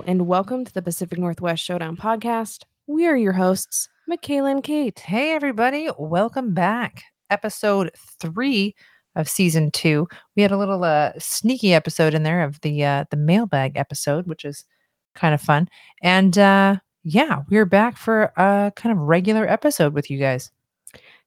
Hello, and welcome to the Pacific Northwest Showdown podcast. We are your hosts, Michaela and Kate. Hey, everybody, welcome back. Episode three of season two. We had a little uh, sneaky episode in there of the uh, the mailbag episode, which is kind of fun. And uh, yeah, we're back for a kind of regular episode with you guys.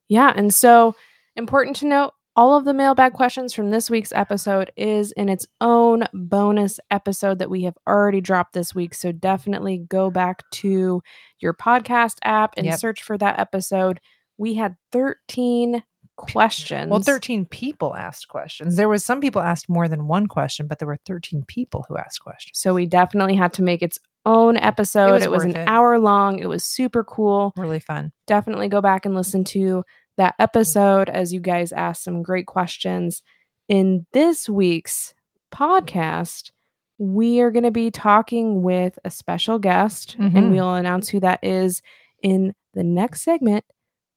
Yeah, and so important to note all of the mailbag questions from this week's episode is in its own bonus episode that we have already dropped this week. So definitely go back to your podcast app and Yep. search for that episode. We had 13 questions. Well, 13 people asked questions. There was some people asked more than one question, but there were 13 people who asked questions. So we definitely had to make its own episode. It was, was an it. hour long. It was super cool. Really fun. Definitely go back and listen to that episode as you guys asked some great questions. In this week's podcast, we are going to be talking with a special guest, and Mhm. we'll announce who that is in the next segment,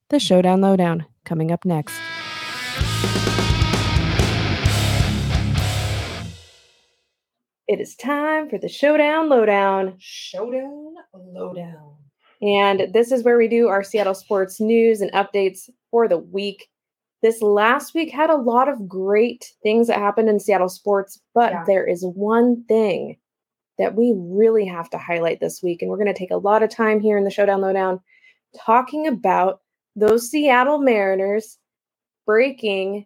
the Showdown Lowdown, coming up next. It is time for the Showdown Lowdown. Showdown Lowdown. And this is where we do our Seattle sports news and updates for the week. This last week had a lot of great things that happened in Seattle sports, but Yeah. there is one thing that we really have to highlight this week. And we're going to take a lot of time here in the Showdown Lowdown talking about those Seattle Mariners breaking,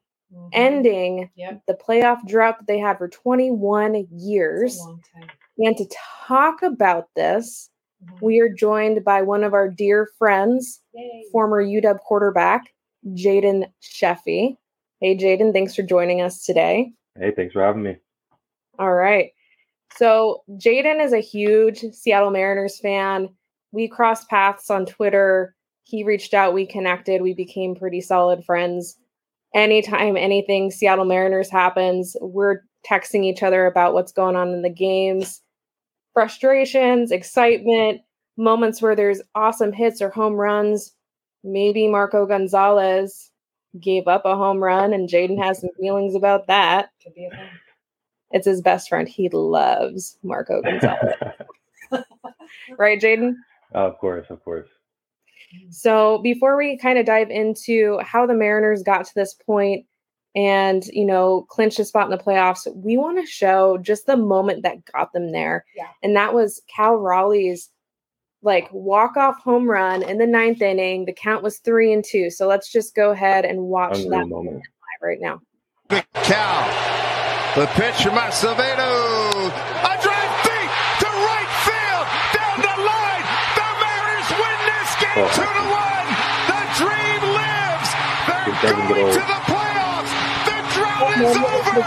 ending Yep. the playoff drought that they had for 21 years. And to talk about this, Mm-hmm. we are joined by one of our dear friends, former UW quarterback, Jaden Sheffy. Hey, Jaden, thanks for joining us today. Hey, thanks for having me. All right. So, Jaden is a huge Seattle Mariners fan. We crossed paths on Twitter. He reached out, we connected, we became pretty solid friends. Anytime anything Seattle Mariners happens, we're texting each other about what's going on in the games, frustrations, excitement, moments where there's awesome hits or home runs. Maybe Marco Gonzalez gave up a home run, and Jaden has some feelings about that. It's his best friend. He loves Marco Gonzalez. right, Jaden? of course, of course. So before we kind of dive into how the Mariners got to this point and, you know, clinch a spot in the playoffs, we want to show just the moment that got them there. Yeah. And that was Cal Raleigh's like walk-off home run in the ninth inning. The count was three and two. So let's just go ahead and watch Unreal that moment. live right now. Big cow. The pitch from Acevedo. A drive deep to right field. Down the line. The Mariners win this game Oh. two to one. The dream lives. They're It doesn't get going to. The drought is over.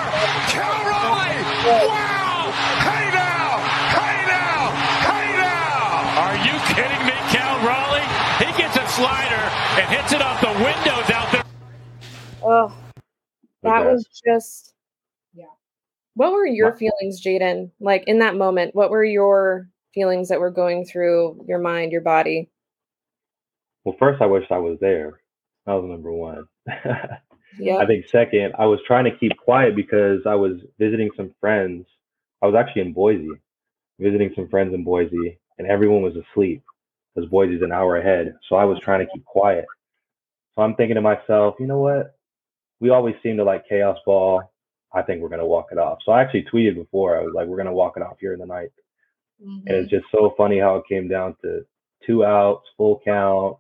Cal Raleigh. Wow. Hey now. Hey now. Hey now. Are you kidding me, Cal Raleigh? He gets a slider and hits it off the windows out there. Oh, that Okay. was just Yeah. What were your Wow. feelings, Jaden? Like in that moment, what were your feelings that were going through your mind, your body? Well, first, I wish I was there. That was number one. Yeah. I think second, I was trying to keep quiet because I was visiting some friends. I was actually in Boise, visiting some friends in Boise, and everyone was asleep because Boise's an hour ahead. So I was trying to keep quiet. So I'm thinking to myself, you know what? We always seem to like chaos ball. I think we're gonna walk it off. So I actually tweeted before. I was like, we're gonna walk it off here in the ninth. And mm-hmm. it's just so funny how it came down to two outs, full count,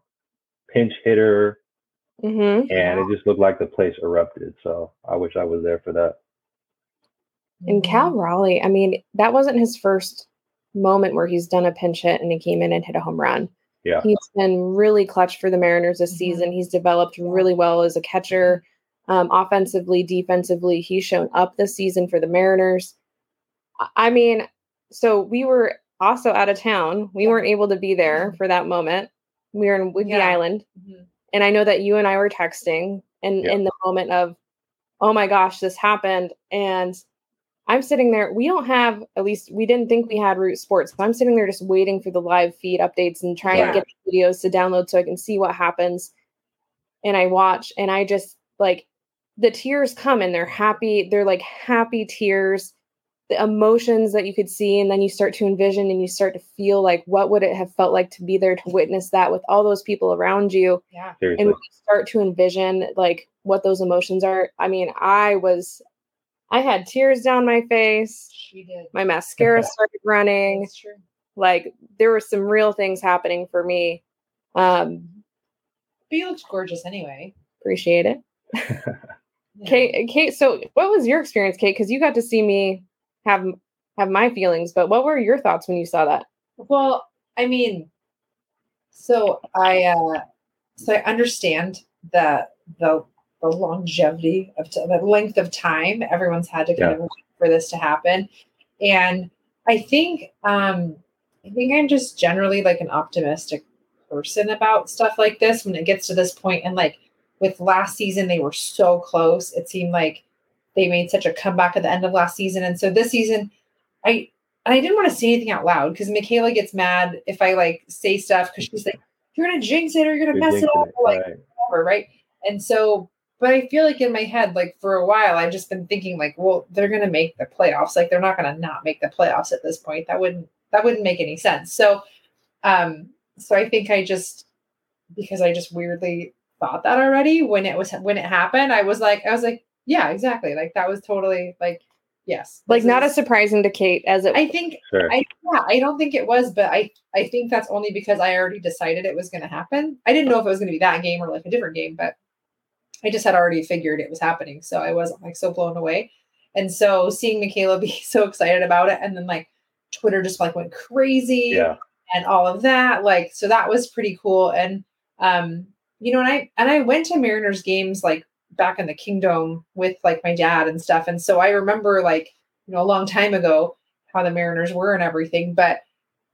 pinch hitter, Mm-hmm. and it just looked like the place erupted. So I wish I was there for that. And Cal Raleigh, I mean, that wasn't his first moment where he's done a pinch hit and he came in and hit a home run. Yeah. He's been really clutch for the Mariners this Mhm. season. He's developed really well as a catcher, um, offensively, defensively. He's shown up this season for the Mariners. I- I mean, so we were also out of town. We weren't able to be there for that moment. We were in Whidbey Yeah. Island. And I know that you and I were texting and Yeah. in the moment of, oh my gosh, this happened. And I'm sitting there. We don't have, at least we didn't think we had Root Sports. So I'm sitting there just waiting for the live feed updates and trying Yeah. to get the videos to download so I can see what happens. And I watch and I just like the tears come and they're happy. They're like happy tears. The emotions that you could see and then you start to envision and you start to feel like what would it have felt like to be there to witness that with all those people around you Yeah. Seriously. and when you start to envision like what those emotions are i mean i was i had tears down my face She did. my mascara started running That's true. like there were some real things happening for me um But you looked gorgeous anyway. appreciate it Yeah. kate kate so what was your experience kate because you got to see me have have my feelings but what were your thoughts when you saw that Well, I mean, so I uh so I understand that the the longevity of t- the length of time everyone's had to kind Yeah. of wait for this to happen, and I think um I think I'm just generally like an optimistic person about stuff like this when it gets to this point and like with last season they were so close it seemed like they made such a comeback at the end of last season and so this season I and I didn't want to say anything out loud because Michaela gets mad if I like say stuff because she's like, "You're gonna jinx it or you're gonna You're mess it up," it, or, like right. whatever, right? And so, but I feel like in my head, like for a while, I've just been thinking, like, well, they're gonna make the playoffs. Like, they're not gonna not make the playoffs at this point. That wouldn't that wouldn't make any sense. So, um, so I think I just because I just weirdly thought that already when it was when it happened, I was like, I was like, yeah, exactly. Like that was totally like, yes, like not is- as surprising to kate as it I think Sure. I yeah, I don't think it was, but I I think that's only because I already decided it was going to happen. I didn't know if it was going to be that game or like a different game, but I just had already figured it was happening, so I wasn't like so blown away. And so seeing Michaela be so excited about it, and then like Twitter just like went crazy, yeah. and all of that, like so that was pretty cool. And um, you know, and I and I went to Mariners games like back in the Kingdome with like my dad and stuff, and so I remember like you know a long time ago how the Mariners were and everything. But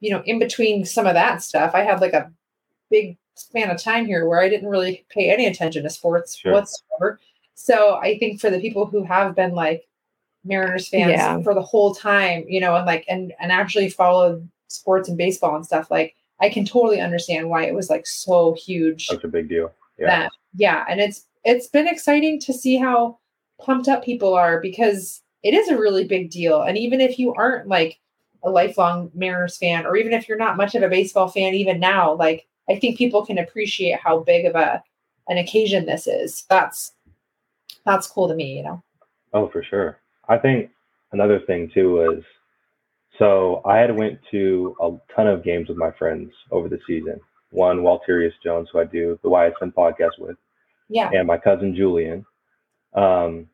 you know, in between some of that stuff, I had like a big span of time here where I didn't really pay any attention to sports Sure. whatsoever. So I think for the people who have been like Mariners fans Yeah. for the whole time, you know, and like and and actually followed sports and baseball and stuff, like I can totally understand why it was like so huge Such a big deal. Yeah. that yeah and it's it's been exciting to see how pumped up people are because it is a really big deal and even if you aren't like a lifelong mariners fan or even if you're not much of a baseball fan even now like i think people can appreciate how big of a an occasion this is that's that's cool to me you know Oh, for sure. I think another thing too was so I had went to a ton of games with my friends over the season. One, Walterius Jones, who I do the YSN podcast with, yeah and my cousin Julian. Um,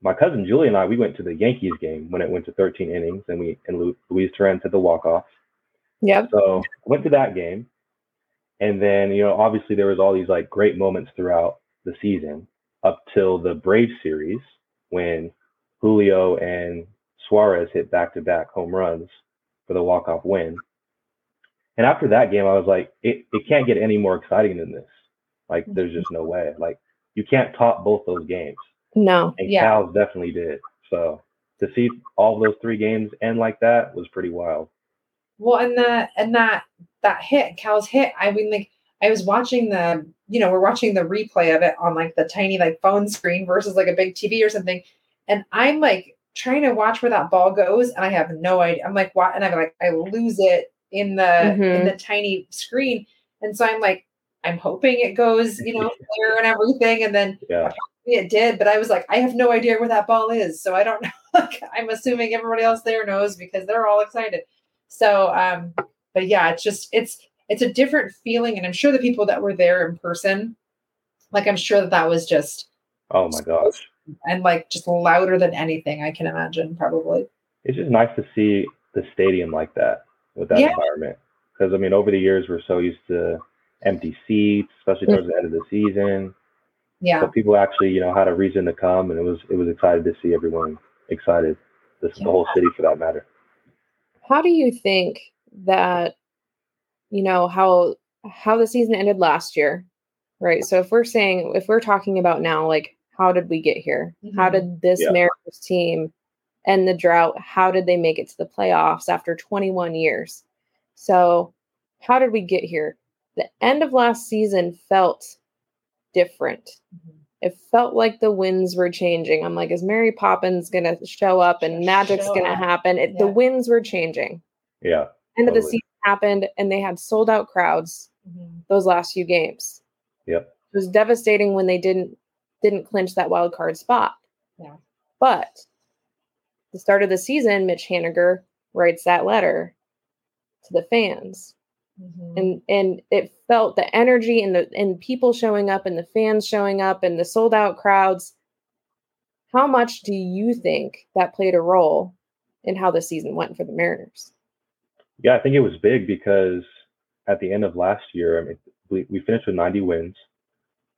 my cousin Julian and I, we went to the Yankees game when it went to 13 innings, and we and Lu- Luis Torrens hit the walk off. Yeah. So went to that game, and then you know obviously there was all these like great moments throughout the season up till the Brave series when Julio and Suarez hit back to back home runs for the walk off win. And after that game, I was like, it, it can't get any more exciting than this. Like there's just no way. Like you can't top both those games, no and Yeah. Cal's definitely did. So to see all those three games end like that was pretty wild. Well, and that and that that hit, Cal's hit. I mean, like I was watching the, you know, we're watching the replay of it on like the tiny like phone screen versus like a big TV or something, and I'm like trying to watch where that ball goes, and I have no idea. I'm like, what? And I'm like, I lose it in the in Mhm. the tiny screen, and so I'm like, I'm hoping it goes, you know, clear and everything, and then Yeah. it did, but I was like, I have no idea where that ball is. So I don't know. Like, I'm assuming everybody else there knows because they're all excited. So, um, but yeah, it's just, it's, it's a different feeling. And I'm sure the people that were there in person, like, I'm sure that that was just, Oh my gosh. and like just louder than anything I can imagine, probably. it's just nice to see the stadium like that with that Yeah. environment. Because I mean, over the years, we're so used to empty seats, especially towards the end of the season. Yeah. But people actually, you know, had a reason to come, and it was it was excited to see everyone excited. This the whole city, for that matter. how do you think that you know how how the season ended last year right so if we're saying if we're talking about now like how did we get here how Mhm. did this Yeah. mariners team end the drought how did they make it to the playoffs after 21 years so how did we get here the end of last season felt different mm-hmm. it felt like the winds were changing. I'm like, is Mary Poppins gonna show up and magic's show gonna up. happen? It, The winds were changing. Yeah. End of the season happened, and they had sold out crowds mm-hmm. those last few games. Yep. It was devastating when they didn't didn't clinch that wild card spot. Yeah. But the start of the season, Mitch Haniger writes that letter to the fans. And and it felt the energy and the and people showing up and the fans showing up and the sold out crowds. How much do you think that played a role in how the season went for the Mariners? Yeah, I think it was big because at the end of last year, I mean, we, we finished with 90 wins,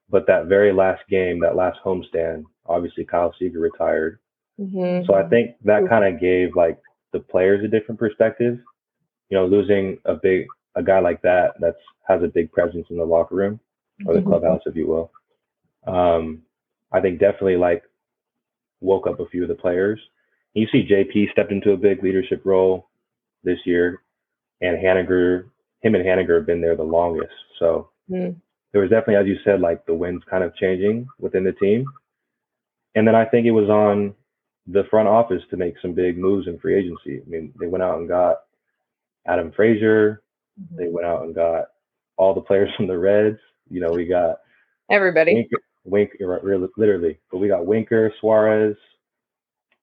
but that very last game, that last homestand, obviously Kyle Seager retired. Mhm. So I think that kind of gave like the players a different perspective. You know, losing a big a guy like that that's has a big presence in the locker room or the Mhm. clubhouse, if you will. Um, I think definitely like woke up a few of the players. You see, JP stepped into a big leadership role this year, and Haniger, him and Haniger have been there the longest. So Mm. there was definitely, as you said, like the winds kind of changing within the team. And then I think it was on the front office to make some big moves in free agency. I mean, they went out and got Adam Frazier. They went out and got all the players from the Reds. You know, we got Everybody. Winker, really- literally, but we got Winker, Suarez.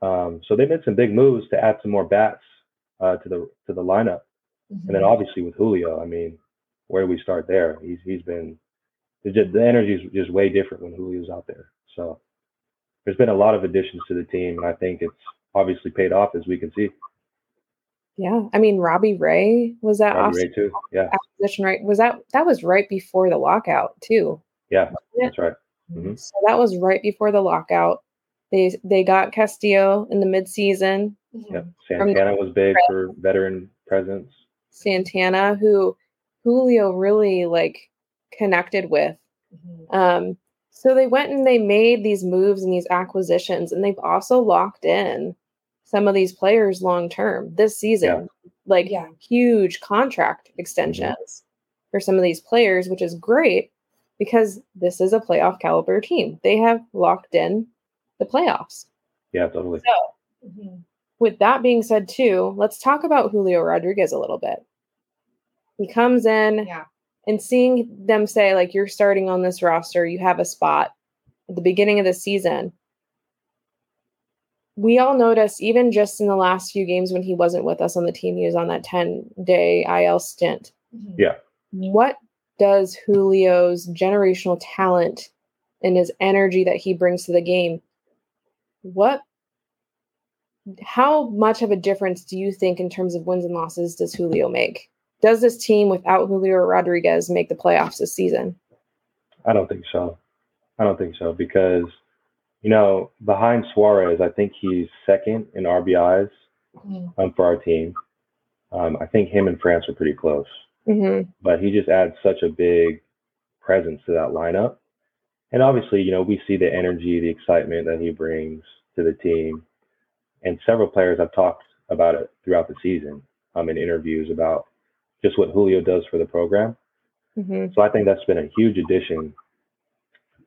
Um, so they made some big moves to add some more bats uh, to the to the lineup, and then obviously with Julio, I mean, where do we start there? He's he's been the, ju- the energy is just way different when Julio's out there. So there's been a lot of additions to the team, and I think it's obviously paid off as we can see. Yeah. I mean, Robbie Ray was that Robbie Ray too. Yeah, acquisition right? Was that that was right before the lockout too? yeah, Yeah. that's right. Mhm. So that was right before the lockout. They they got Castillo in the midseason. Yeah, Santana was big for veteran presence. Santana, who Julio really like connected with. Um, so they went and they made these moves and these acquisitions, and they've also locked in some of these players long term this season. Like Yeah. huge contract extensions mm-hmm. for some of these players, which is great because this is a playoff caliber team. They have locked in the playoffs. Yeah, totally. So mm-hmm. with that being said, too, let's talk about Julio Rodriguez a little bit. He comes in Yeah. and seeing them say, like, you're starting on this roster, you have a spot at the beginning of the season. We all noticed, even just in the last few games when he wasn't with us on the team, he was on that 10 day IL stint. Mm-hmm. Yeah. What does Julio's generational talent and his energy that he brings to the game, what how much of a difference do you think in terms of wins and losses does Julio make? Does this team without Julio Rodriguez make the playoffs this season? I don't think so. I don't think so because, you know, behind Suarez, I think he's second in RBIs um, for our team. Um, I think him and France are pretty close, Mm-hmm. but he just adds such a big presence to that lineup. And obviously, you know, we see the energy, the excitement that he brings to the team. And several players have talked about it throughout the season um, in interviews about just what Julio does for the program. Mm-hmm. So I think that's been a huge addition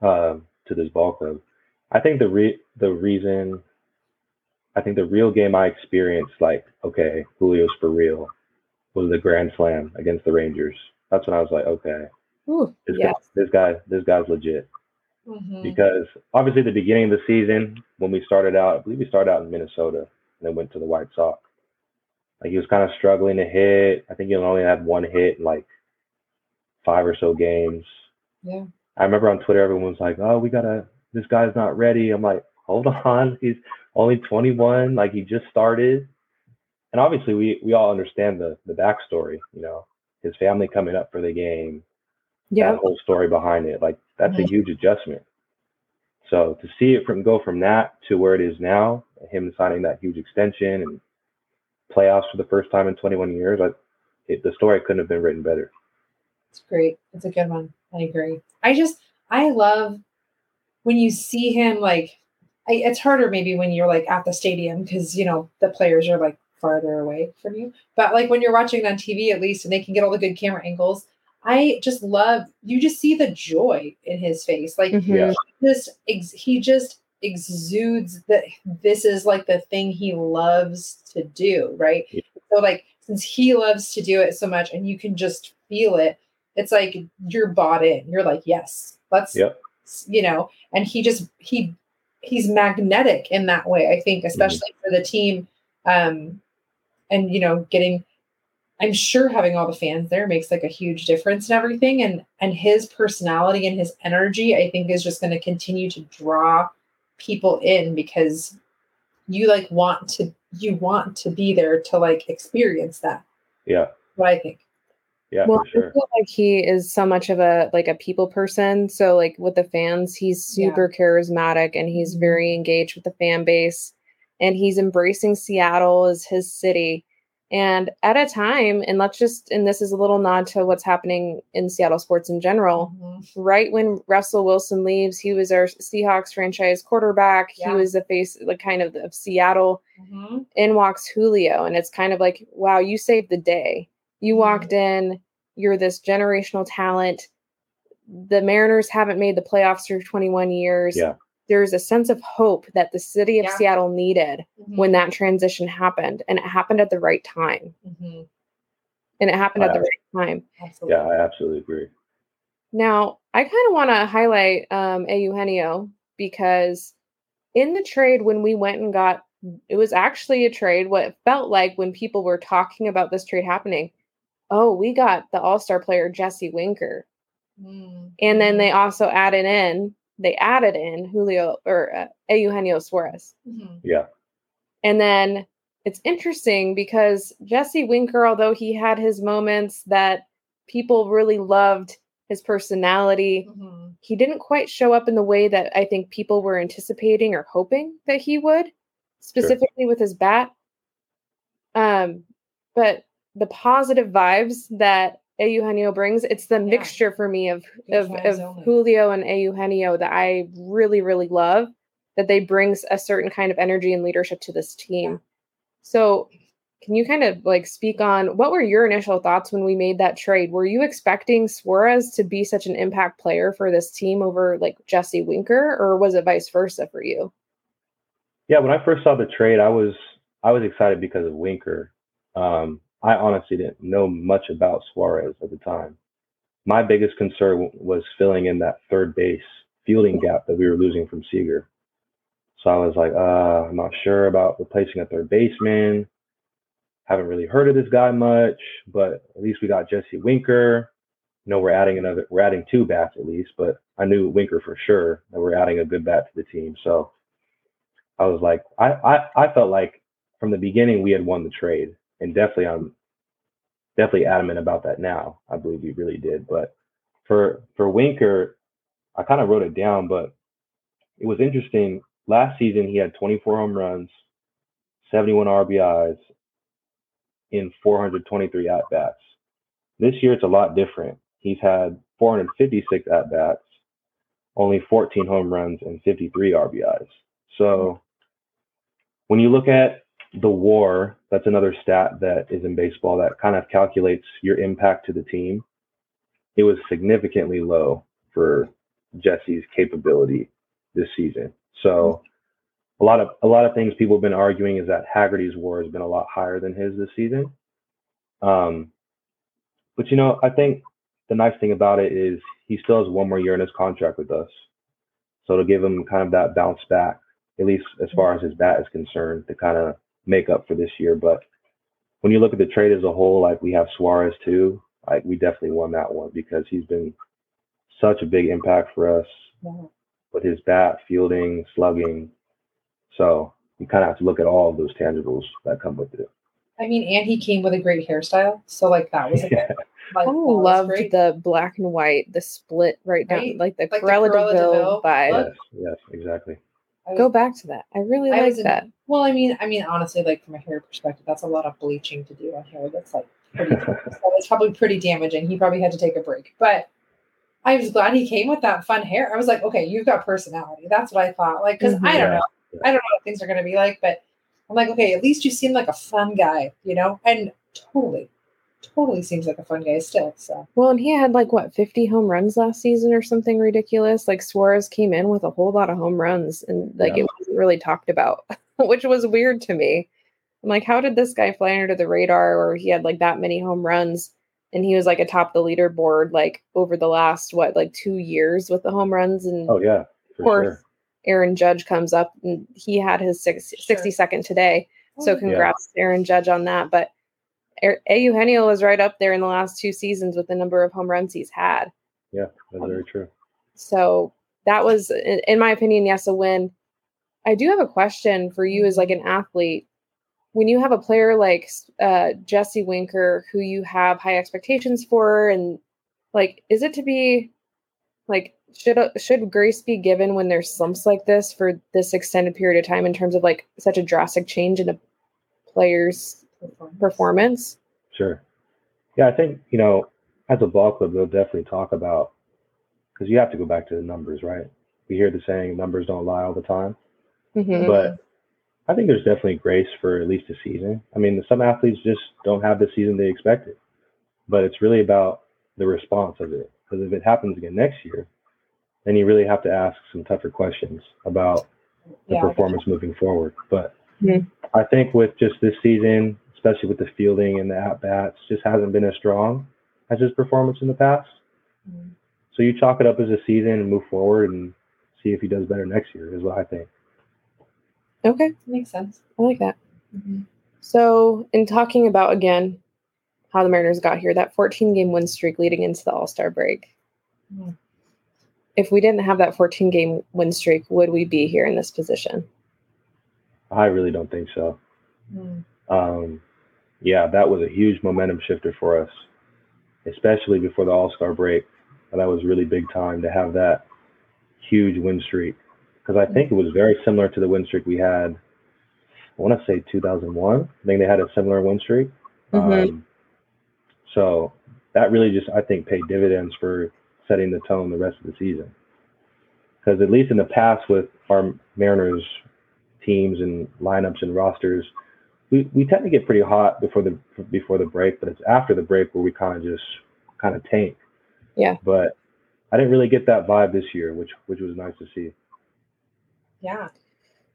um, to this ball club. I think the re- the reason, I think the real game I experienced, like okay, Julio's for real, was the grand slam against the Rangers. That's when I was like, okay, Ooh, this yes. guy, this guy, this guy's legit. Mm-hmm. Because obviously, the beginning of the season, when we started out, I believe we started out in Minnesota and then went to the White Sox. Like he was kind of struggling to hit. I think he only had one hit in like five or so games. Yeah. I remember on Twitter, everyone was like, "Oh, we gotta. This guy's not ready." I'm like, "Hold on, he's only 21. Like he just started." And obviously, we we all understand the the backstory. You know, his family coming up for the game, Yeah. that whole story behind it. Like that's a Mhm. huge adjustment. So to see it from go from that to where it is now, him signing that huge extension and playoffs for the first time in 21 years, I, it, the story couldn't have been written better. It's great. It's a good one. I agree. I just I love when you see him like I, it's harder maybe when you're like at the stadium because you know the players are like farther away from you. But like when you're watching it on TV at least and they can get all the good camera angles, I just love you just see the joy in his face. Like Mhm. Yeah. he just ex- he just exudes that this is like the thing he loves to do, right? Yeah. So like since he loves to do it so much and you can just feel it, it's like you're bought in. You're like, yes, let's Yep. You know, and he just he he's magnetic in that way, I think, especially for the team. Um and you know, getting I'm sure having all the fans there makes like a huge difference and everything. And and his personality and his energy, I think, is just going to continue to draw people in because you like want to you want to be there to like experience that. Yeah. What I think. Yeah, well, for sure. I feel like he is so much of a like a people person. So like with the fans, he's Yeah. super charismatic and he's Mhm. very engaged with the fan base and he's embracing Seattle as his city. And at a time, and let's just and this is a little nod to what's happening in Seattle sports in general. Mhm. Right when Russell Wilson leaves, he was our Seahawks franchise quarterback. Yeah. He was the face, like kind of of Seattle Mhm. in walks Julio. And it's kind of like, wow, you saved the day. You walked in, you're this generational talent. The Mariners haven't made the playoffs for 21 years. Yeah. There's a sense of hope that the city of Yeah. Seattle needed Mhm. when that transition happened. And it happened at the right time. Mhm. And it happened at the right time. Absolutely. Yeah, I absolutely agree. Now, I kind of want to highlight um, Eugenio because in the trade, when we went and got, it was actually a trade. What it felt like when people were talking about this trade happening, oh, we got the All Star player Jesse Winker, Mm. and then they also added in, they added in Julio or uh, Eugenio Suarez, Mhm. Yeah. and then it's interesting because Jesse Winker, although he had his moments that people really loved his personality Mhm. he didn't quite show up in the way that I think people were anticipating or hoping that he would, specifically with his bat. Um, but the positive vibes that Eugenio brings, it's the Yeah. mixture for me of of, of. Julio and Eugenio that I really, really love. That they brings a certain kind of energy and leadership to this team. So can you kind of like speak on what were your initial thoughts when we made that trade? Were you expecting Suarez to be such an impact player for this team over like Jesse Winker, or was it vice versa for you? Yeah, when I first saw the trade, I was I was excited because of Winker. Um, I honestly didn't know much about Suarez at the time. My biggest concern was filling in that third base fielding gap that we were losing from Seager. So I was like, uh, I'm not sure about replacing a third baseman. Haven't really heard of this guy much, but at least we got Jesse Winker. You know, we're adding another, we're adding two bats at least, but I knew Winker for sure that we're adding a good bat to the team. So I was like, I, I, I felt like from the beginning we had won the trade, and definitely I'm definitely adamant about that now. I believe we really did. But for for Winker, I kind of wrote it down, but it was interesting. Last season he had 24 home runs, 71 RBIs in 423 at bats. This year it's a lot different. He's had 456 at bats, only 14 home runs and 53 RBIs. So when you look at the war, that's another stat that is in baseball that kind of calculates your impact to the team. It was significantly low for Jesse's capability this season. So a lot of a lot of things people have been arguing is that Haggerty's war has been a lot higher than his this season. Um, but you know, I think the nice thing about it is he still has one more year in his contract with us. So to give him kind of that bounce back, at least as far as his bat is concerned, to kind of make up for this year. But when you look at the trade as a whole, like we have Suarez too, like we definitely won that one because he's been such a big impact for us Yeah. with his bat, fielding, slugging. So you kind of have to look at all of those tangibles that come with it. I mean, and he came with a great hairstyle, so like that was a Yeah. like, I that loved great. the black and white, the split right down, like the Like the Cruella Deville DeVille vibe. Yes, yes, exactly. I was- Go back to that. I really I like was that. Well, I mean, I mean, honestly, like from a hair perspective, that's a lot of bleaching to do on hair. That's like pretty. so it's probably pretty damaging. He probably had to take a break, but I was glad he came with that fun hair. I was like, okay, you've got personality. That's what I thought. Like, because mm-hmm. I don't know, I don't know what things are going to be like, but I'm like, okay, at least you seem like a fun guy, you know? And totally, totally seems like a fun guy still. So Well, and he had like what 50 home runs last season or something ridiculous. Like Suarez came in with a whole lot of home runs and like Yeah. it wasn't really talked about, which was weird to me. I'm like, how did this guy fly under the radar or he had like that many home runs and he was like atop the leaderboard like over the last what like 2 years with the home runs and Oh yeah, of course sure. Aaron Judge comes up and he had his six, Sure. 62nd today. So Oh, congrats to Aaron Judge on that. But Eugenio was right up there in the last two seasons with the number of home runs he's had. Yeah, that's very true. So that was, in, my opinion, yes, a win. I do have a question for you as like an athlete. When you have a player like uh, Jesse Winker, who you have high expectations for, and like, is it to be like should should grace be given when there's slumps like this for this extended period of time in terms of like such a drastic change in a player's performance? Sure. Yeah, I think, you know, as a ball club, they'll definitely talk about, because you have to go back to the numbers, right? We hear the saying, numbers don't lie all the time. Mhm. But I think there's definitely grace for at least a season. I mean, some athletes just don't have the season they expected, but it's really about the response of it. Because if it happens again next year, then you really have to ask some tougher questions about the Yeah. performance moving forward. But Mhm. I think with just this season, especially with the fielding and the at bats, just hasn't been as strong as his performance in the past. Mhm. So you chalk it up as a season and move forward and see if he does better next year, is what I think. okay, makes sense. I like that. Mhm. So, in talking about again how the Mariners got here, that 14 game win streak leading into the All Star break. Mhm. If we didn't have that 14 game win streak, would we be here in this position? I really don't think so. Mhm. Um, yeah, that was a huge momentum shifter for us, especially before the All Star break. That was really big time to have that huge win streak because I think it was very similar to the win streak we had. I want to say 2001. I think they had a similar win streak. Mhm. Um, so that really just I think paid dividends for setting the tone the rest of the season. Because at least in the past with our Mariners teams and lineups and rosters, we, we tend to get pretty hot before the before the break, but it's after the break where we kind of just kind of tank. Yeah. But I didn't really get that vibe this year, which which was nice to see. Yeah.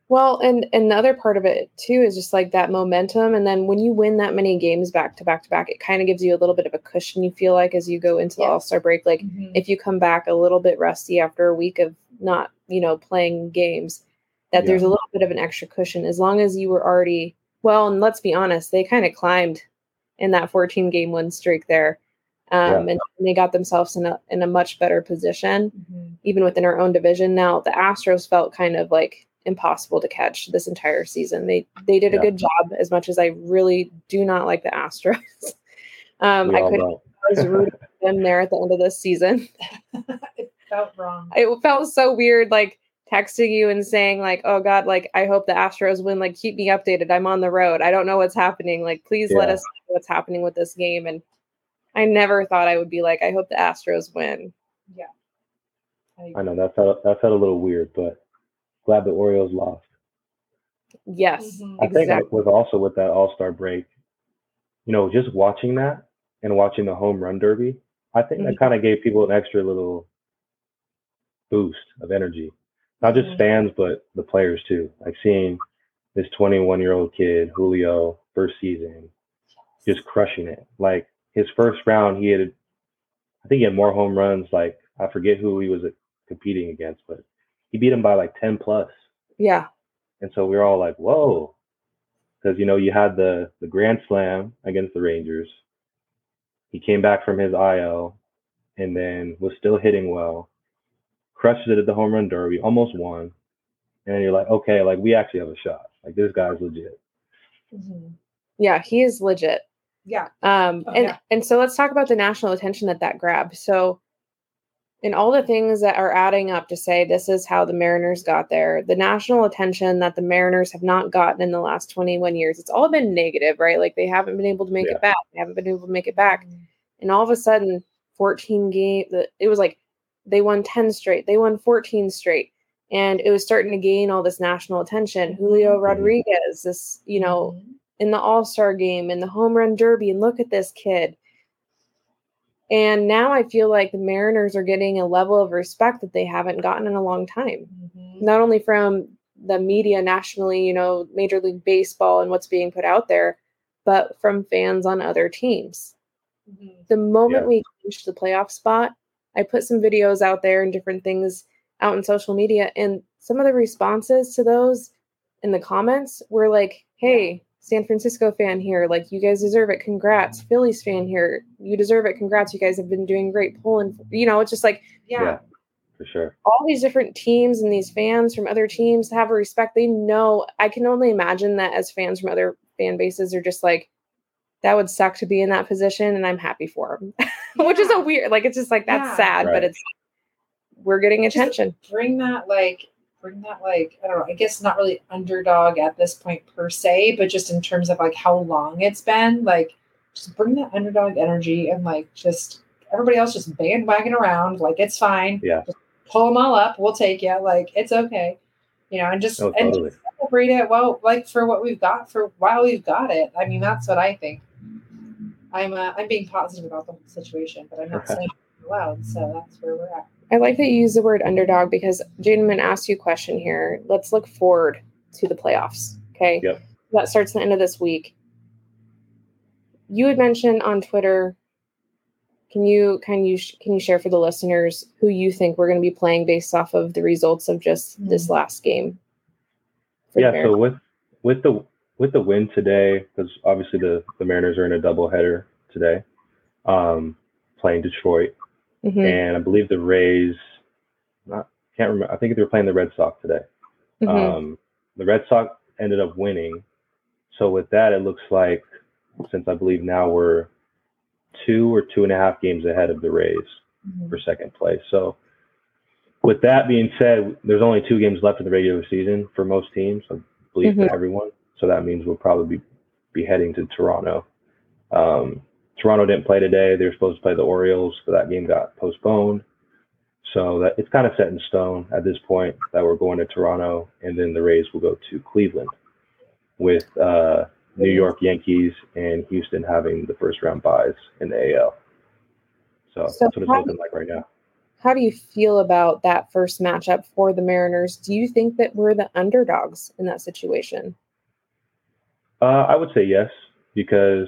Well, and another part of it too is just like that momentum, and then when you win that many games back to back to back, it kind of gives you a little bit of a cushion. You feel like as you go into the All Star break, like Mhm. if you come back a little bit rusty after a week of not, you know, playing games, that Yeah. there's a little bit of an extra cushion as long as you were already well. And let's be honest, they kind of climbed in that 14 game win streak there, um, and they got themselves in a in a much better position Mhm. even within our own division. Now the Astros felt kind of like impossible to catch this entire season. They they did a good job as much as I really do not like the Astros. um, We I could know. I was rooting them there at the end of this season. it felt wrong. It felt so weird, like texting you and saying like, "Oh God, like I hope the Astros win. Like keep me updated. I'm on the road. I don't know what's happening. Like please let us know what's happening with this game." And I never thought I would be like, "I hope the Astros win." Yeah i know that felt that felt a little weird, but glad the Orioles lost. Yes, Mhm. I think exactly. with also with that All Star break, you know, just watching that and watching the home run derby, I think Mhm. that kind of gave people an extra little boost of energy. Not just Mhm. fans, but the players too. Like seeing this 21 year old kid, Julio, first season, just crushing it. Like his first round, he had, I think he had more home runs. Like I forget who he was uh, competing against, but he beat him by like 10 plus. Yeah. And so we were all like, whoa. Because, you know, you had the, the Grand Slam against the Rangers. He came back from his IL and then was still hitting well, crushed it at the home run derby, almost won. And you're like, okay, like we actually have a shot. Like this guy's legit. Mhm. Yeah, he is legit. Yeah. Um, Oh, and yeah. and so let's talk about the national attention that that grabbed. So, in all the things that are adding up to say this is how the Mariners got there, the national attention that the Mariners have not gotten in the last 21 years, it's all been negative, right? Like they haven't been able to make Yeah. it back. They haven't been able to make it back. Mhm. And all of a sudden, 14 game, the- it was like they won 10 straight, they won 14 straight, and it was starting to gain all this national attention. Julio Mhm. Rodriguez, this you know Mhm. in the All Star game, in the home run derby, and look at this kid. And now I feel like the Mariners are getting a level of respect that they haven't gotten in a long time. Mm-hmm. Not only from the media nationally, you know, Major League Baseball and what's being put out there, but from fans on other teams. Mm-hmm. The moment Yeah. we clinched the playoff spot, I put some videos out there and different things out in social media, and some of the responses to those in the comments were like, "Hey, San Francisco fan here, like you guys deserve it. Congrats, Phillies fan here, you deserve it. Congrats, you guys have been doing great. Pulling, you know, it's just like Yeah. for sure. all these different teams and these fans from other teams have a respect. They know. I can only imagine that as fans from other fan bases are just like, that would suck to be in that position, and I'm happy for them, which is a weird. Like it's just like that's Yeah. sad, but it's we're getting Just- attention. bring that like bring that like I don't know, I guess not really underdog at this point per se, but just in terms of like how long it's been, like just bring that underdog energy and like just everybody else just bandwagon around, like it's fine. Yeah. Just pull them all up, we'll take you, like it's okay. You know, and just No, and just celebrate it well, like for what we've got for while we've got it. I mean, mm-hmm. that's what I think. I'm uh, I'm being positive about the whole situation, but I'm not saying it out loud, so that's where we're at. I like that you use the word underdog because Jaden, I'm ask you a question here. Let's look forward to the playoffs. Okay. Yep. That starts the end of this week. You had mentioned on Twitter. Can you can you can you share for the listeners who you think we're going to be playing based off of the results of just this Mm. last game? Yeah. So with with the with the win today, because obviously the the Mariners are in a doubleheader today, um, playing Detroit, Mhm, and I believe the Rays. Not can't remember. I think they were playing the Red Sox today. mhm. Um, the Red Sox ended up winning. So with that, it looks like since I believe now we're two or two and a half games ahead of the Rays for second place. So with that being said, there's only two games left in the regular season for most teams, I believe for everyone. So that means we'll probably be, be heading to Toronto. Um, Toronto didn't play today. They were supposed to play the Orioles, but that game got postponed. So that it's kind of set in stone at this point that we're going to Toronto, and then the Rays will go to Cleveland, with uh, New York Yankees and Houston having the first round byes in the AL. So, So that's what it's looking like right now. How do you feel about that first matchup for the Mariners? Do you think that we're the underdogs in that situation? Uh, I would say yes because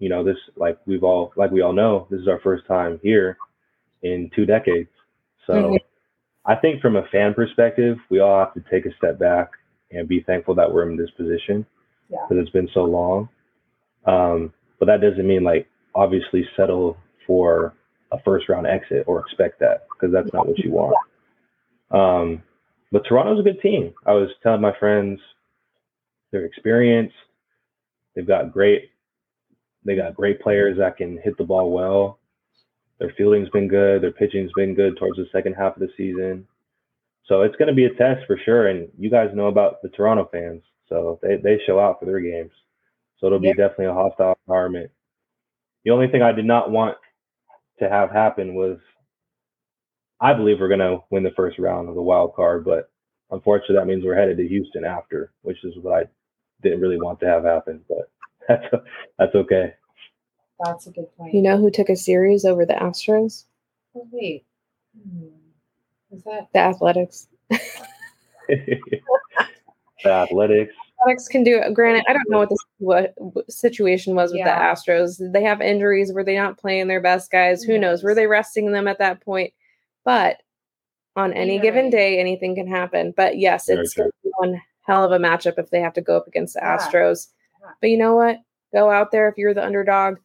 you know this like we've all like we all know this is our first time here in two decades. So Mhm. I think from a fan perspective, we all have to take a step back and be thankful that we're in this position Yeah. because it's been so long. Um, but that doesn't mean like obviously settle for a first round exit or expect that because that's not what you want. Um, but Toronto's a good team. I was telling my friends their experience. They've got great. They got great players that can hit the ball well. Their fielding's been good. Their pitching's been good towards the second half of the season. So it's going to be a test for sure. And you guys know about the Toronto fans, so they they show out for their games. So it'll be Yep. definitely a hostile environment. The only thing I did not want to have happen was, I believe we're going to win the first round of the wild card, but unfortunately that means we're headed to Houston after, which is what I didn't really want to have happen. But that's that's okay. That's a good point. You know who took a series over the Astros? Oh, wait. Hmm. Is that The Athletics. the athletics. Athletics can do it. Granted, I don't know what the what, what situation was with Yeah. the Astros. They have injuries. Were they not playing their best guys? Who Who knows? Were they resting them at that point? But on any Either given way. day, anything can happen. But yes, Very it's true. one hell of a matchup if they have to go up against the Yeah. Astros. Yeah. But you know what? Go out there if you're the underdog.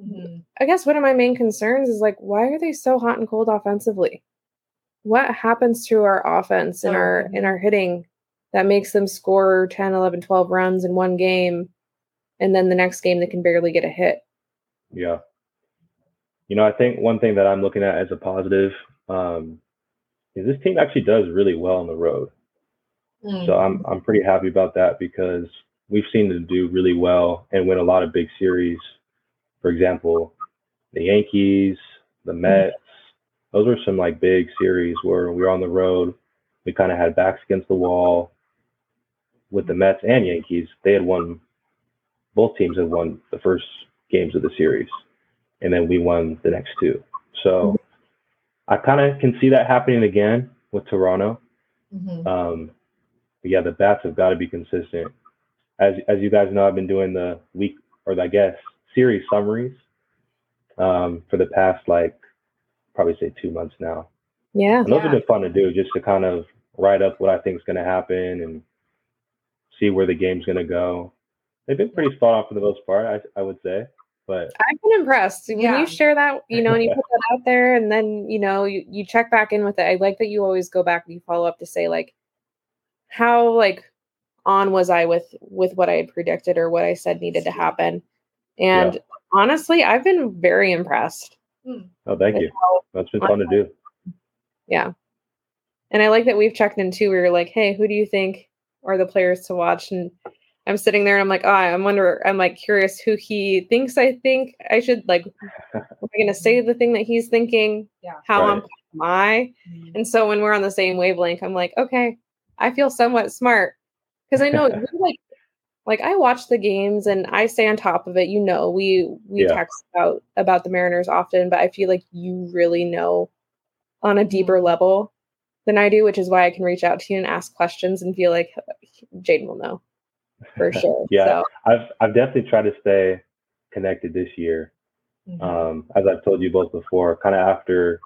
Mhm. I guess one of my main concerns is like, why are they so hot and cold offensively? What happens to our offense and Oh, our mhm. in our hitting that makes them score 10, 11, 12 runs in one game and then the next game they can barely get a hit? Yeah. You know, I think one thing that I'm looking at as a positive um, is this team actually does really well on the road. Mm. So I'm I'm pretty happy about that because we've seen them do really well and win a lot of big series. For example, the Yankees, the Mets. Those were some like big series where we were on the road. We kind of had backs against the wall. with the Mets and Yankees, they had won. Both teams had won the first games of the series, and then we won the next two. So I kind of can see that happening again with Toronto. Mhm. Um, but yeah, the bats have got to be consistent. As as you guys know, I've been doing the week or I guess series summaries um, for the past like probably say two months now. Yeah. And those Yeah. have been fun to do, just to kind of write up what I think is going to happen and see where the game's going to go. They've been pretty spot on for the most part, I, I would say. But I've been impressed when Yeah. you share that, you know, and you put that out there and then, you know, you, you check back in with it. I like that you always go back and you follow up to say like how like on was I with with what I had predicted or what I said needed to happen. And honestly, I've been very impressed. Hmm. oh, thank you. how- That's been fun to do. yeah. And I like that we've checked in too. We were like, hey, who do you think are the players to watch? And I'm sitting there and I'm like, oh, I'm wonder I'm like curious who he thinks I think I should like am I gonna say the thing that he's thinking? Yeah. How Right. am I? Hmm. And so when we're on the same wavelength, I'm like, okay, I feel somewhat smart. Because I know you like like I watch the games and I stay on top of it. You know, we we Yeah. text about about the Mariners often, but I feel like you really know on a deeper level than I do, which is why I can reach out to you and ask questions and feel like Jaden will know for sure. Yeah. So, I've I've definitely tried to stay connected this year. Mhm. Um, as I've told you both before, kind of after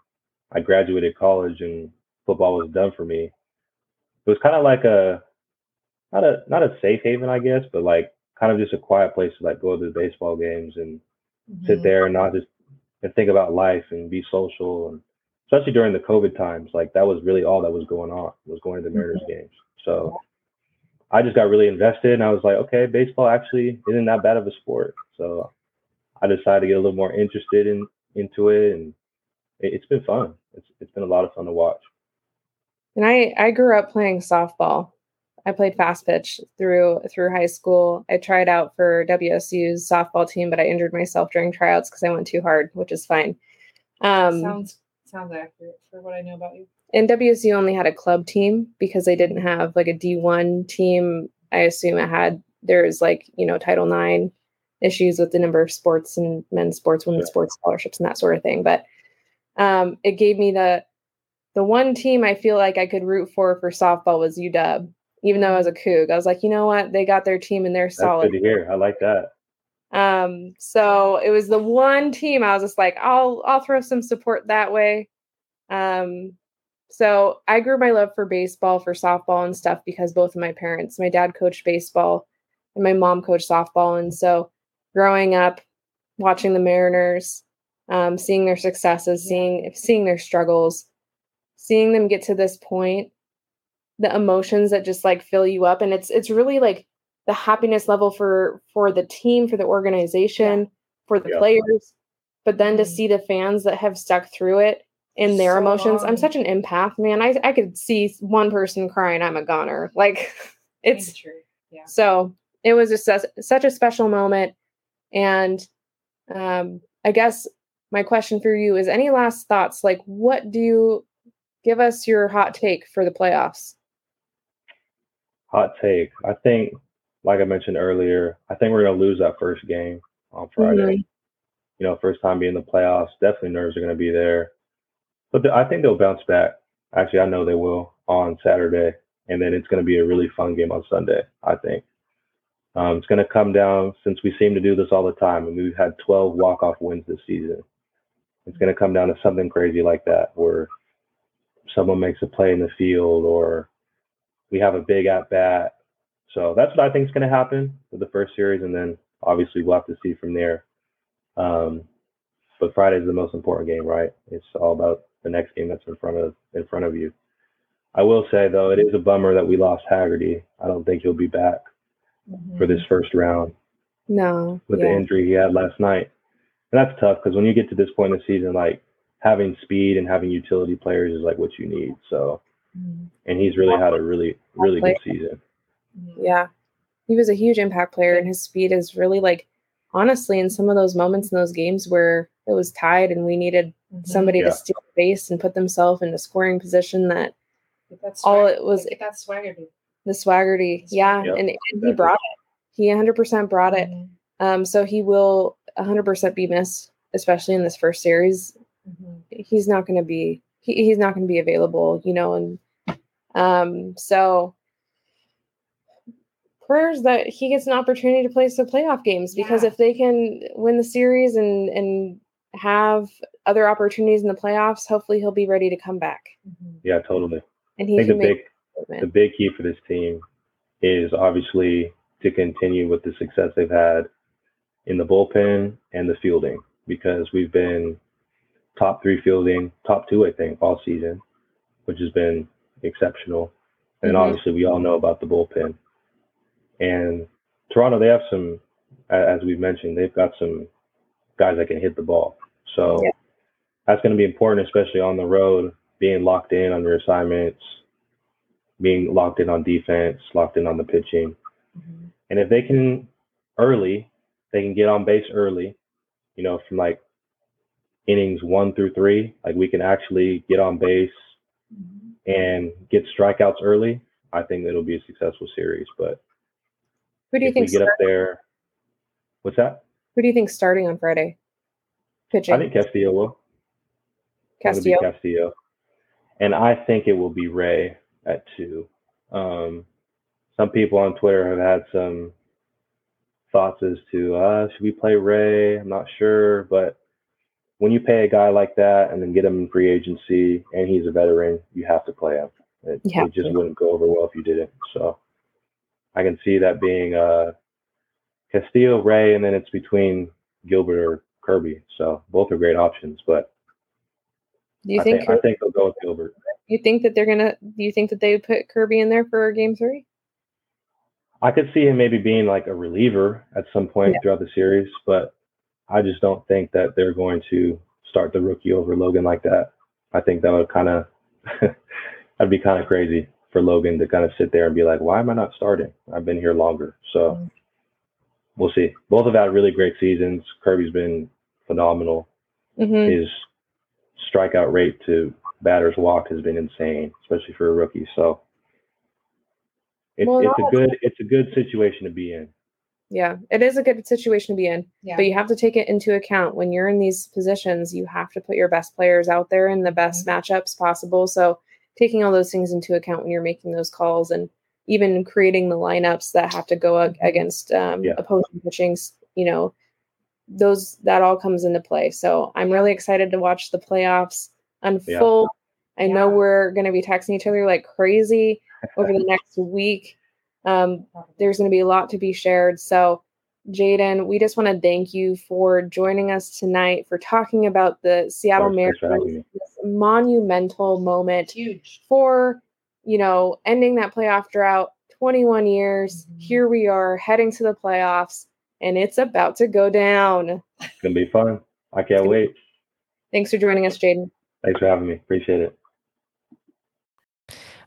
I graduated college and football was done for me, it was kind of like a not a not a safe haven, I guess, but like kind of just a quiet place to like go to the baseball games and sit Mhm. there and not just and think about life and be social and especially during the COVID times, like that was really all that was going on was going to the Mariners games. So I just got really invested and I was like, okay, baseball actually isn't that bad of a sport. So I decided to get a little more interested in into it and it, it's been fun. It's it's been a lot of fun to watch. And I I grew up playing softball. I played fast pitch through through high school. I tried out for WSU's softball team, but I injured myself during tryouts because I went too hard, which is fine. Um, sounds sounds accurate for what I know about you. and WSU only had a club team because they didn't have like a D1 team. I assume it had there's like, you know, Title IX issues with the number of sports and men's sports, women's Sure. sports scholarships and that sort of thing. But um, it gave me the the one team I feel like I could root for for softball was UW. Even though I was a Coug, I was like, you know what? They got their team and they're That's solid. good to hear. I like that. Um, so it was the one team I was just like, I'll I'll throw some support that way. Um, so I grew my love for baseball, for softball and stuff because both of my parents, my dad coached baseball and my mom coached softball. And so growing up, watching the Mariners, um, seeing their successes, seeing seeing their struggles, seeing them get to this point, the emotions that just like fill you up. And it's it's really like the happiness level for for the team for the organization for the Yeah. players but then to Mhm. see the fans that have stuck through it in their So emotions i'm such an empath man I, I could see one person crying i'm a goner like it's true. Yeah. so it was just such, such a special moment and um i guess my question for you is any last thoughts like what do you give us your hot take for the playoffs Hot take. I think, like I mentioned earlier, I think we're gonna lose that first game on Friday. Mhm. You know, first time being in the playoffs. Definitely nerves are gonna be there, but th- I think they'll bounce back. Actually, I know they will on Saturday, and then it's gonna be a really fun game on Sunday. I think. Um, it's gonna come down since we seem to do this all the time, and we've had 12 walk-off wins this season. It's gonna come down to something crazy like that, where someone makes a play in the field or we have a big at bat. So that's what I think is going to happen with the first series, and then obviously we'll have to see from there. Um, but is the most important game, right? It's all about the next game that's in front of in front of you. I will say though, it is a bummer that we lost Haggerty. I don't think he'll be back for this first round no with yeah. the injury he had last night. And that's tough because when you get to this point in the season, like having speed and having utility players is like what you need. So, Mhm. and he's really had a really really good season. Mhm. Yeah. He was a huge impact player and his speed is really like honestly in some of those moments in those games where it was tied and we needed Mhm. somebody Yeah. to steal the base and put themselves in a scoring position that Get that all it was- get that swagger. dude. The Swaggerty. Yeah. Yep, and, and he brought it. He 100% brought it. Mhm. Um, so he will 100% be missed, especially in this first series. Mhm. He's not going to be he, he's not going to be available, you know, and um, so prayers that he gets an opportunity to play some playoff games because Yeah. if they can win the series and and have other opportunities in the playoffs, hopefully he'll be ready to come back Mhm. Yeah, totally. and I he think the big the big key for this team is obviously to continue with the success they've had in the bullpen and the fielding because we've been top three fielding, top two, I think, all season, which has been exceptional. And Mhm. obviously, we all know about the bullpen. And Toronto, they have some, as we've mentioned, they've got some guys that can hit the ball. So Yeah. that's going to be important, especially on the road, being locked in on your assignments, being locked in on defense, locked in on the pitching. Mhm. And if they can early, they can get on base early, you know, from like innings one through three, like we can actually get on base and get strikeouts early. I think it'll be a successful series. But Who do you if we think get up there, what's that? who do you think starting on Friday? Pitching. I think Castillo will. Castillo. be Castillo. And I think it will be Ray at two. Um, some people on Twitter have had some thoughts as to uh, should we play Ray? I'm not sure, but when you pay a guy like that and then get him in free agency and he's a veteran, you have to play him. It, it just wouldn't go over well if you didn't. So I can see that being uh, Castillo, Ray, and then it's between Gilbert or Kirby. So both are great options, but Do you I think, think, I think they'll go with Gilbert. you think that they're gonna do you think that they would put Kirby in there for game three? I could see him maybe being like a reliever at some point Yeah. throughout the series, but I just don't think that they're going to start the rookie over Logan like that. I think that would kind of that'd be kind of crazy for Logan to kind of sit there and be like, "Why am I not starting? I've been here longer." So Mhm. we'll see. Both have had really great seasons. Kirby's been phenomenal. Mm-hmm. His strikeout rate to batters walk has been insane, especially for a rookie. So it's Well, it's a good it's a good situation to be in. Yeah, it is a good situation to be in, Yeah. but you have to take it into account when you're in these positions. You have to put your best players out there in the best matchups possible. So taking all those things into account when you're making those calls and even creating the lineups that have to go ag- against um, Yeah. opposing pitching, you know, those that all comes into play. So I'm really excited to watch the playoffs unfold. I know we're going to be texting each other like crazy over the next week. Um, there's going to be a lot to be shared. So, Jaden, we just want to thank you for joining us tonight for talking about the Seattle course, thanks for having Mariners monumental moment huge. for you know ending that playoff drought. 21 years. Mhm. Here we are heading to the playoffs, and it's about to go down. It's gonna be fun. I can't wait. Thanks for joining us, Jaden. Thanks for having me. Appreciate it.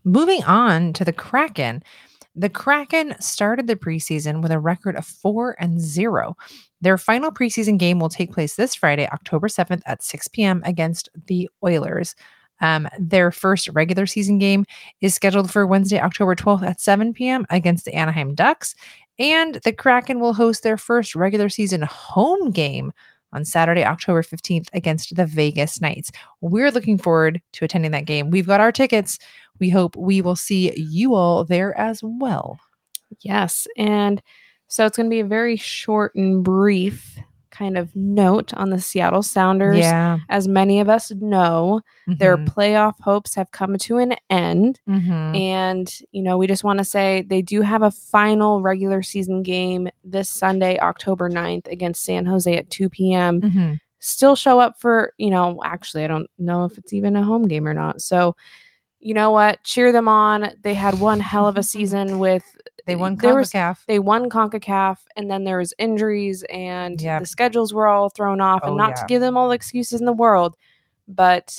Moving on to the Kraken. The Kraken started the preseason with a record of 4 and 0. Their final preseason game will take place this Friday, October 7th at 6 p.m. against the Oilers. Um, their first regular season game is scheduled for Wednesday, October 12th at 7 p.m. against the Anaheim Ducks. And the Kraken will host their first regular season home game on Saturday, October 15th against the Vegas Knights. We're looking forward to attending that game. We've got our tickets. We hope we will see you all there as well. Yes. And so it's going to be a very short and brief kind of note on the Seattle Sounders. Yeah. As many of us know, their Mhm. playoff hopes have come to an end. Mhm. And, you know, we just want to say they do have a final regular season game this Sunday, October 9th against San Jose at 2 p.m. Mhm. Still show up for, you know, actually, I don't know if it's even a home game or not. So, you know what? Cheer them on. They had one hell of a season with They won there was- CONCACAF. they won CONCACAF and then there was injuries and Yep. the schedules were all thrown off Oh, and not to give them all the excuses in the world, but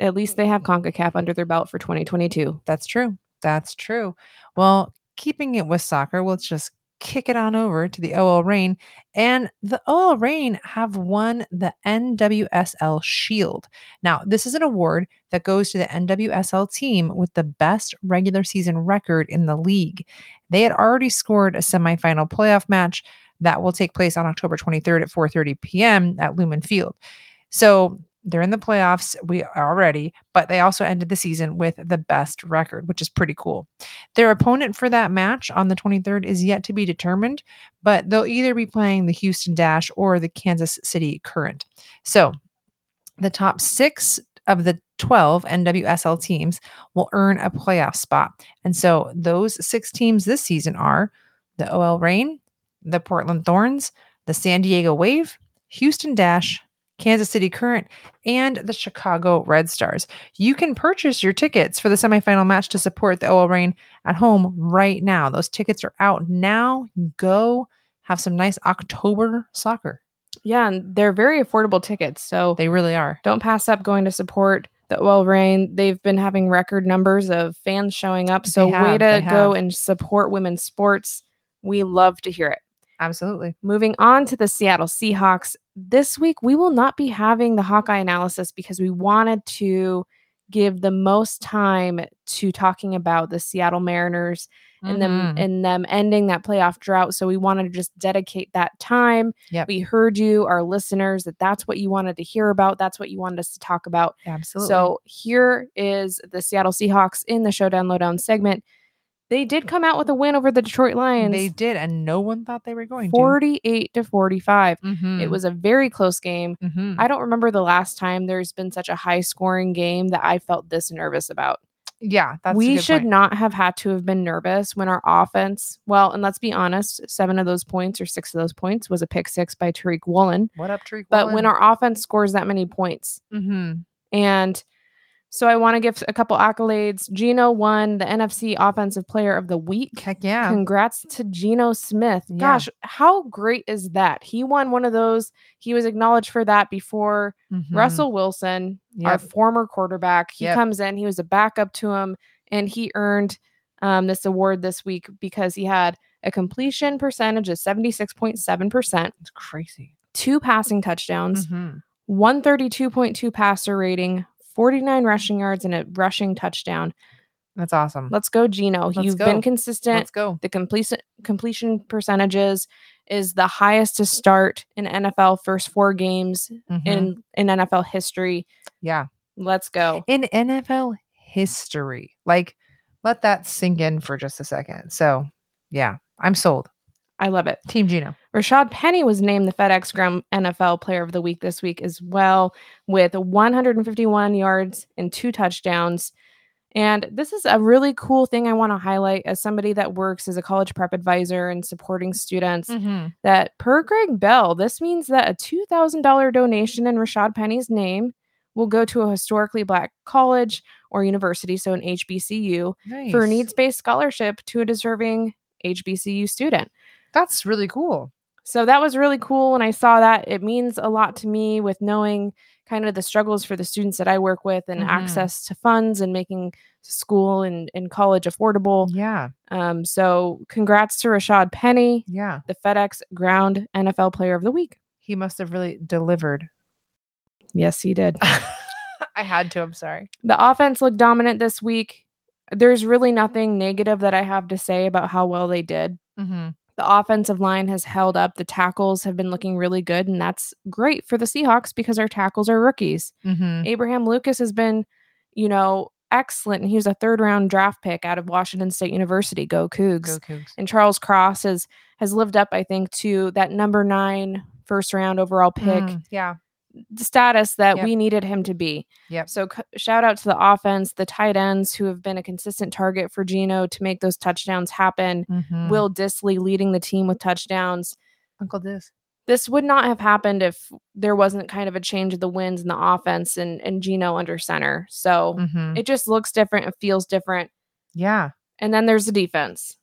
at least they have CONCACAF under their belt for 2022. That's true. That's true. Well, keeping it with soccer, let's just kick it on over to the OL Reign. And the OL Reign have won the NWSL Shield. Now, this is an award that goes to the NWSL team with the best regular season record in the league. They had already scored a semifinal playoff match that will take place on October 23rd at 4:30 p.m. at Lumen Field. So they're in the playoffs we already but they also ended the season with the best record which is pretty cool. Their opponent for that match on the 23rd is yet to be determined but they'll either be playing the houston dash or the kansas city current. So the top six of the 12 nwsl teams will earn a playoff spot. And so those six teams this season are the ol reign the portland thorns the san diego wave houston dash Kansas City Current, and the Chicago Red Stars. You can purchase your tickets for the semifinal match to support the OL Reign at home right now. Those tickets are out now. Go have some nice October soccer. Yeah, and they're very affordable tickets. So They really are. don't pass up going to support the OL Reign. They've been having record numbers of fans showing up. So They way to go and support women's sports. We love to hear it. Absolutely. Moving on to the Seattle Seahawks. This week, we will not be having the Hawkeye analysis because we wanted to give the most time to talking about the Seattle Mariners and them Mhm. and them ending that playoff drought. So we wanted to just dedicate that time. Yep. We heard you, our listeners, that that's what you wanted to hear about. That's what you wanted us to talk about. Absolutely. So here is the Seattle Seahawks in the Showdown Lowdown segment. They did come out with a win over the Detroit Lions. they did, and no one thought they were going 48 to 45. to. Mhm. It was a very close game. Mhm. I don't remember the last time there's been such a high scoring game that I felt this nervous about. yeah, we should point. not have had to have been nervous when our offense, well, and let's be honest, seven of those points or six of those points was a pick six by Tariq Woolen. What up, Treek? But when our offense scores that many points, hmm and so I want to give a couple accolades. Geno won the NFC Offensive Player of the Week. heck yeah, Congrats to Geno Smith. Yeah. Gosh, how great is that? He won one of those. He was acknowledged for that before Mhm. Russell Wilson, our former quarterback. He Yep. comes in, he was a backup to him, and he earned um, this award this week because he had a completion percentage of 76.7%, It's crazy. two passing touchdowns, Mhm. 132.2 passer rating, 49 rushing yards, and a rushing touchdown. That's awesome. Let's go, Geno. Let's You've go. been consistent. Let's go. the completion completion percentages is the highest to start in NFL first four games Mhm. in in NFL history. yeah. Let's go. in NFL history. Like, let that sink in for just a second. So, yeah, I'm sold. I love it. Team Geno. Rashad Penny was named the FedEx Ground NFL Player of the Week this week as well, with 151 yards and two touchdowns. And this is a really cool thing I want to highlight as somebody that works as a college prep advisor and supporting students. Mm-hmm. that per Greg Bell, this means that a $2,000 donation in Rashad Penny's name will go to a historically black college or university, so an HBCU, Nice. for a needs based scholarship to a deserving HBCU student. That's really cool. So that was really cool when I saw that. It means a lot to me with knowing kind of the struggles for the students that I work with and Mhm. access to funds and making school and, and college affordable. Yeah. Um, so congrats to Rashad Penny, Yeah. the FedEx Ground NFL Player of the Week. He must have really delivered. Yes, he did. I had to. I'm sorry. The offense looked dominant this week. There's really nothing negative that I have to say about how well they did. Mm-hmm. The offensive line has held up. The tackles have been looking really good, and that's great for the Seahawks because our tackles are rookies. Mm-hmm. Abraham Lucas has been, you know, excellent, and he was a third round draft pick out of Washington State University. Go Cougs! Go Cougs. And Charles Cross has has lived up, I think, to that number nine first round overall pick Mm, yeah. Status that Yep. we needed him to be. Yep. So c- shout out to the offense, the tight ends who have been a consistent target for Geno to make those touchdowns happen. Mhm. Will Dissly leading the team with touchdowns. Uncle Dis. This would not have happened if there wasn't kind of a change of the winds in the offense and, and Geno under center. So Mm-hmm. it just looks different. It feels different. Yeah. And then there's the defense.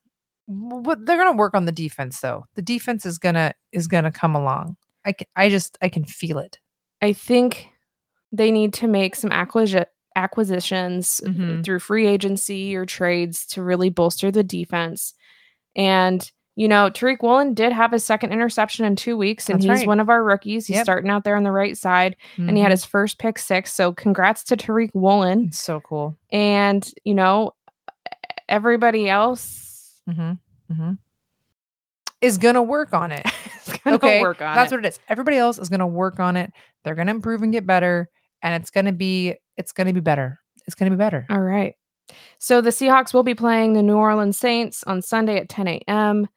W- But they're gonna work on the defense though. The defense is gonna is gonna come along. I can, I just I can feel it. I think they need to make some acquisi- acquisitions Mhm. through free agency or trades to really bolster the defense. And you know, Tariq Woolen did have his second interception in two weeks, and That's he's right. one of our rookies. He's Yep. starting out there on the right side, and he had Mhm. his first pick six. So congrats to Tariq Woolen. It's so cool. And, you know, everybody else Mm-hmm. Mm-hmm. Is gonna work on it. is going to okay, work on that's it. what it is. Everybody else is gonna work on it. They're gonna improve and get better, and it's gonna be it's gonna be better. It's gonna be better. All right. So the Seahawks will be playing the New Orleans Saints on Sunday at 10 a.m.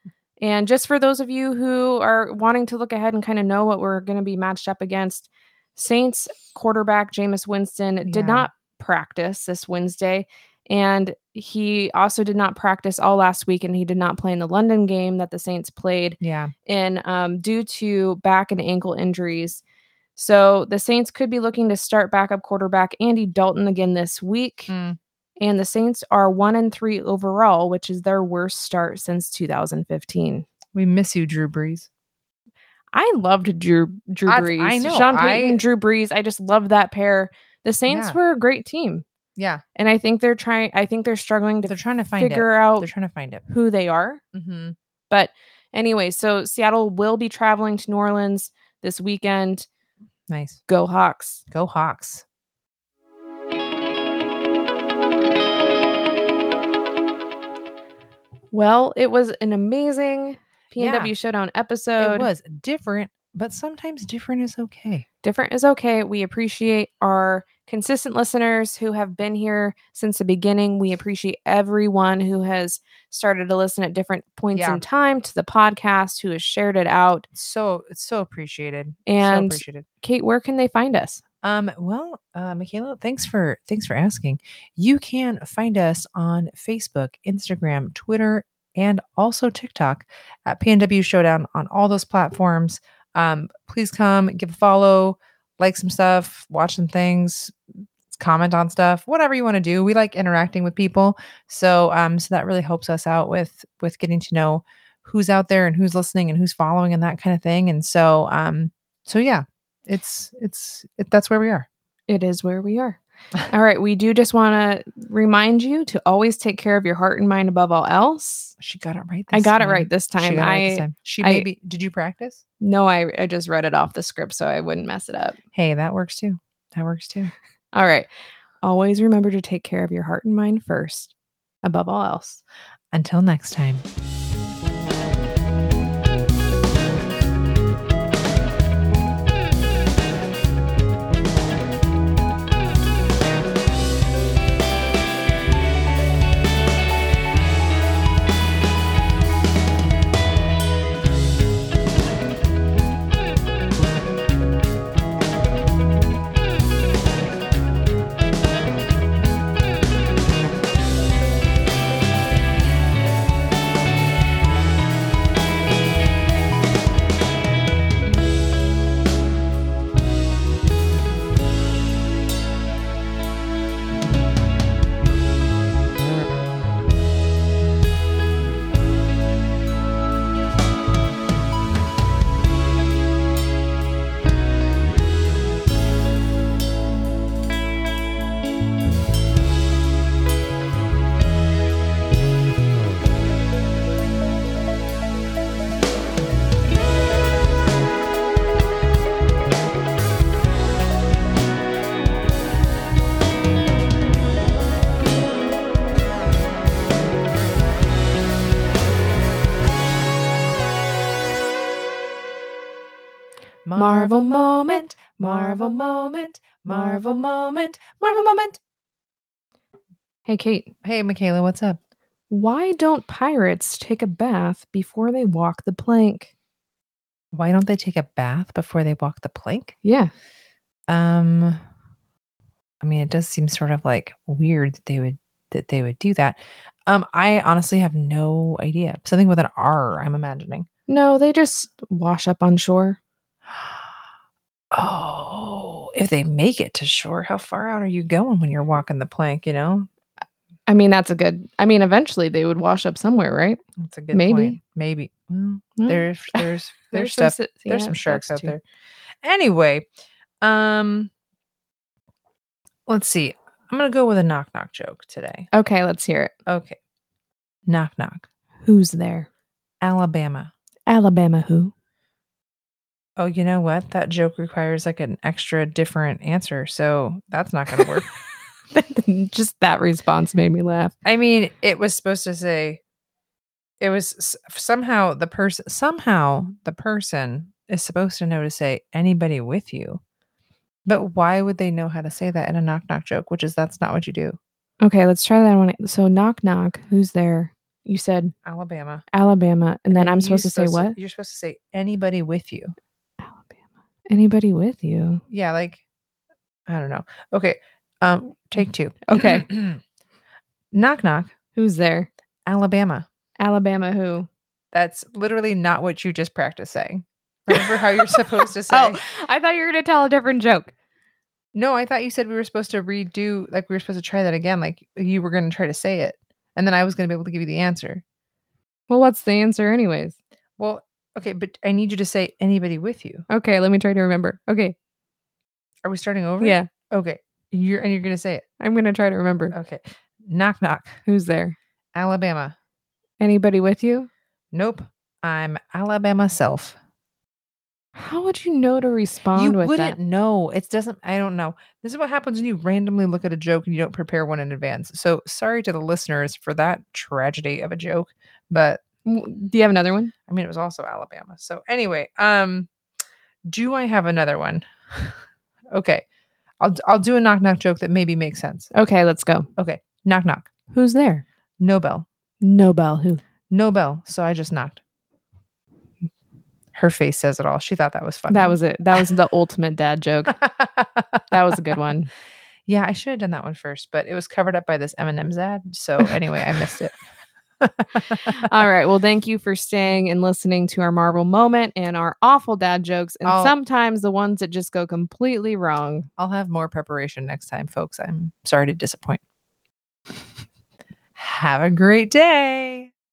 And just for those of you who are wanting to look ahead and kind of know what we're going to be matched up against, Saints quarterback Jameis Winston Yeah. did not practice this Wednesday. And he also did not practice all last week, and he did not play in the London game that the Saints played Yeah. in um, due to back and ankle injuries. So the Saints could be looking to start backup quarterback Andy Dalton again this week Mm. and the Saints are one and three overall, which is their worst start since 2015. We miss you, Drew Brees. I loved Drew Drew Brees, I know, Sean Payton, I- Drew Brees. I just love that pair. The Saints Yeah. were a great team, Yeah. and I think they're trying. I think they're struggling to They're trying to find it. figure out They're trying to find it. who they are. Mm-hmm. But anyway, so Seattle will be traveling to New Orleans this weekend. Nice. Go Hawks! Go Hawks. Well, it was an amazing PNW Yeah. Showdown episode. it was different, but sometimes different is okay. different is okay. We appreciate our consistent listeners who have been here since the beginning. We appreciate everyone who has started to listen at different points Yeah. in time to the podcast, who has shared it out. So it's so appreciated. And so appreciated. Kate, where can they find us? Um, well, uh, Michaela, thanks for thanks for asking. You can find us on Facebook, Instagram, Twitter, and also TikTok at PNW Showdown on all those platforms. Um, please come give a follow, like some stuff, watch some things, comment on stuff, whatever you want to do. We like interacting with people, so um, so that really helps us out with with getting to know who's out there and who's listening and who's following and that kind of thing. And so um, so yeah, it's it's it, that's where we are. It is where we are. all right. We do just want to remind you to always take care of your heart and mind above all else. She got it right. I got it right this time. it right I this time. She I- maybe did you practice? no, I, I just read it off the script so I wouldn't mess it up. Hey, that works too. That works too. All right. Always remember to take care of your heart and mind first, above all else. Until next time. Marvel moment, Marvel moment, Marvel moment, Marvel moment. Hey, Kate, Hey, Michaela, what's up? why don't pirates take a bath before they walk the plank? Why don't they take a bath before they walk the plank? Yeah. Um, I mean, it does seem sort of like weird that they would that they would do that. Um, I honestly have no idea. Something with an R, I'm imagining. No, they just wash up on shore. Oh, if they make it to shore, how far out are you going when you're walking the plank? You know, I mean, that's a good. I mean, eventually they would wash up somewhere, right? that's a good Maybe. point. Maybe. Well, Mm. there's there's there's some stuff. si- there's some sharks out too. there. Anyway, um, let's see. I'm gonna go with a knock knock joke today. Okay, let's hear it. Okay, knock knock. Who's there? Alabama. Alabama who? Oh, you know what? That joke requires like an extra different answer. So that's not going to work. Just that response made me laugh. I mean, it was supposed to say, it was somehow the person, somehow the person is supposed to know to say anybody with you. But why would they know how to say that in a knock knock joke? Which is that's not what you do. Okay, let's try that one. So knock knock. Who's there? You said Alabama. Alabama, and then I'm supposed to say what? You're supposed to say anybody with you. Anybody with you? Yeah, like I don't know. Okay. Um, take two. Okay. knock knock. Who's there? Alabama. Alabama who? That's literally not what you just practiced saying. Remember how you're supposed to say? Oh, I thought you were gonna tell a different joke. No, I thought you said we were supposed to redo, like we were supposed to try that again, like you were going to try to say it, and then I was going to be able to give you the answer. Well, what's the answer, anyways? Well, okay, but I need you to say anybody with you. Okay, let me try to remember. Okay, Are we starting over? yeah, Okay. You're and you're going to say it. I'm gonna try to remember. Okay. Knock knock. Who's there? Alabama. Anybody with you? Nope. I'm Alabama self. How would you know to respond you with wouldn't that? know. It doesn't. I don't know. This is what happens when you randomly look at a joke and you don't prepare one in advance. So sorry to the listeners for that tragedy of a joke, but Do you have another one? I mean it was also Alabama. So anyway, um, do I have another one? okay, I'll I'll do a knock knock joke that maybe makes sense. Okay, let's go. Okay, knock knock. Who's there? Nobel. Nobel who? Nobel. So I just knocked. Her face says it all. She thought that was funny. That was it. That was the ultimate dad joke. That was a good one. Yeah, I should have done that one first, but it was covered up by this M&M's ad. So anyway, I missed it. All right. Well, thank you for staying and listening to our Marvel moment and our awful dad jokes, and I'll- sometimes the ones that just go completely wrong. I'll have more preparation next time, folks. I'm sorry to disappoint. Have a great day.